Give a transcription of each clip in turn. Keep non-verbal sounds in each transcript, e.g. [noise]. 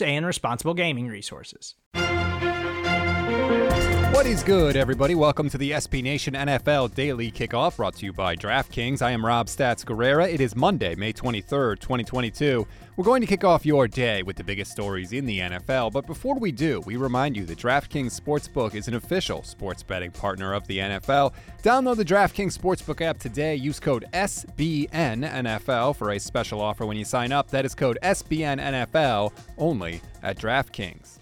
and responsible gaming resources. What is good, everybody? Welcome to the SB Nation NFL Daily Kickoff brought to you by DraftKings. I am Rob Stats Guerrera. It is Monday, May 23rd, 2022. We're going to kick off your day with the biggest stories in the NFL, but before we do, we remind you that DraftKings Sportsbook is an official sports betting partner of the NFL. Download the DraftKings Sportsbook app today. Use code SBNNFL for a special offer when you sign up. That is code SBNNFL only at DraftKings.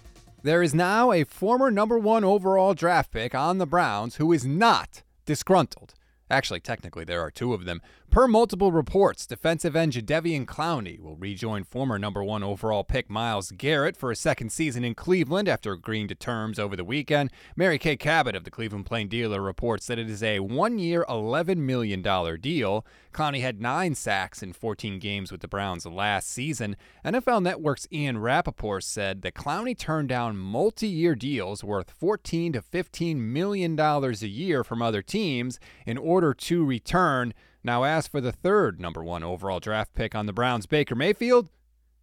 There is now a former number one overall draft pick on the Browns who is not disgruntled. Actually, technically, there are two of them. Per multiple reports, defensive end Jadeveon Clowney will rejoin former number one overall pick Myles Garrett for a second season in Cleveland after agreeing to terms over the weekend. Mary Kay Cabot of the Cleveland Plain Dealer reports that it is a one year, $11 million deal. Clowney had nine sacks in 14 games with the Browns last season. NFL Network's Ian Rapoport said that Clowney turned down multi year deals worth 14 to $15 million a year from other teams in order to return now, as for the third number one overall draft pick on the Browns, Baker Mayfield,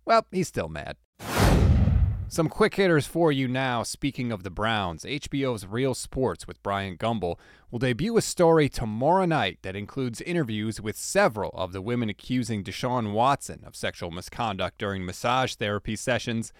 well, he's still mad. Some quick hitters for you now. Speaking of the Browns, HBO's Real Sports with Bryant Gumbel will debut a story tomorrow night that includes interviews with several of the women accusing Deshaun Watson of sexual misconduct during massage therapy sessions.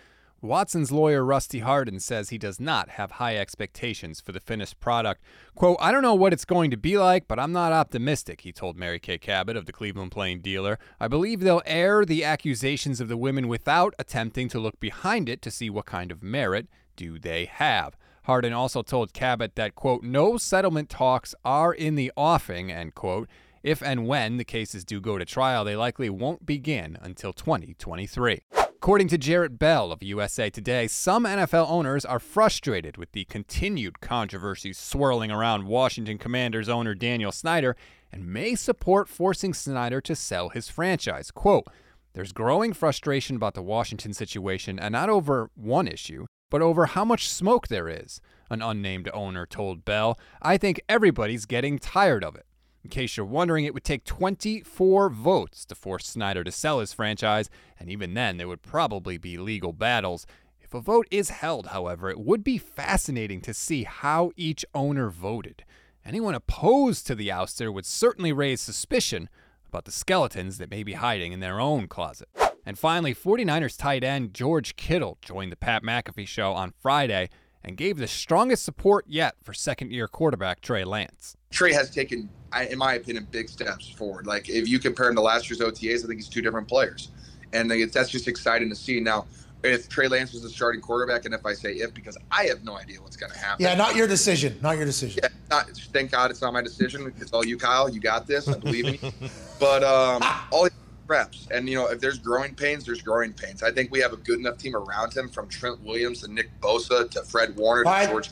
Watson's lawyer, Rusty Hardin, says he does not have high expectations for the finished product. Quote, I don't know what it's going to be like, but I'm not optimistic, he told Mary Kay Cabot of the Cleveland Plain Dealer. I believe they'll air the accusations of the women without attempting to look behind it to see what kind of merit do they have. Hardin also told Cabot that, quote, no settlement talks are in the offing, end quote. If and when the cases do go to trial, they likely won't begin until 2023. According to Jarrett Bell of USA Today, some NFL owners are frustrated with the continued controversies swirling around Washington Commanders owner Daniel Snyder and may support forcing Snyder to sell his franchise. Quote, there's growing frustration about the Washington situation, and not over one issue, but over how much smoke there is, an unnamed owner told Bell. I think everybody's getting tired of it. In case you're wondering, it would take 24 votes to force Snyder to sell his franchise, and even then, there would probably be legal battles. If a vote is held, however, it would be fascinating to see how each owner voted. Anyone opposed to the ouster would certainly raise suspicion about the skeletons that may be hiding in their own closet. And finally, 49ers tight end George Kittle joined the Pat McAfee show on Friday and gave the strongest support yet for second year quarterback Trey Lance. Trey has taken, in my opinion, big steps forward. Like if you compare him to last year's OTAs, I think he's two different players, and that's just exciting to see. Now, if Trey Lance was the starting quarterback, and if I say if, because I have no idea what's going to happen. Yeah, not your decision. Not your decision. Yeah, not, thank God it's not my decision. It's all you, Kyle. You got this. I believe in you. [laughs] But um, all reps. And, you know, if there's growing pains, there's growing pains. I think we have a good enough team around him from Trent Williams to Nick Bosa to Fred Warner to George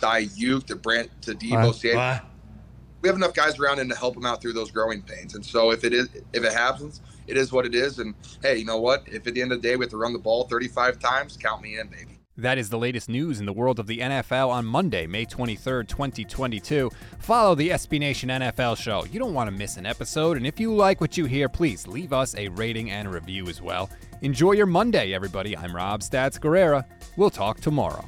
Aiyuk to Brant to Deebo Samuel. We have enough guys around him to help him out through those growing pains. And so if it is if it happens, it is what it is. And hey, you know what? If at the end of the day we have to run the ball 35 times, count me in, baby. That is the latest news in the world of the NFL on Monday, May 23rd, 2022. Follow the SB Nation NFL show. You don't want to miss an episode, and if you like what you hear, please leave us a rating and review as well. Enjoy your Monday, everybody. I'm Rob Stats Guerrera. We'll talk tomorrow.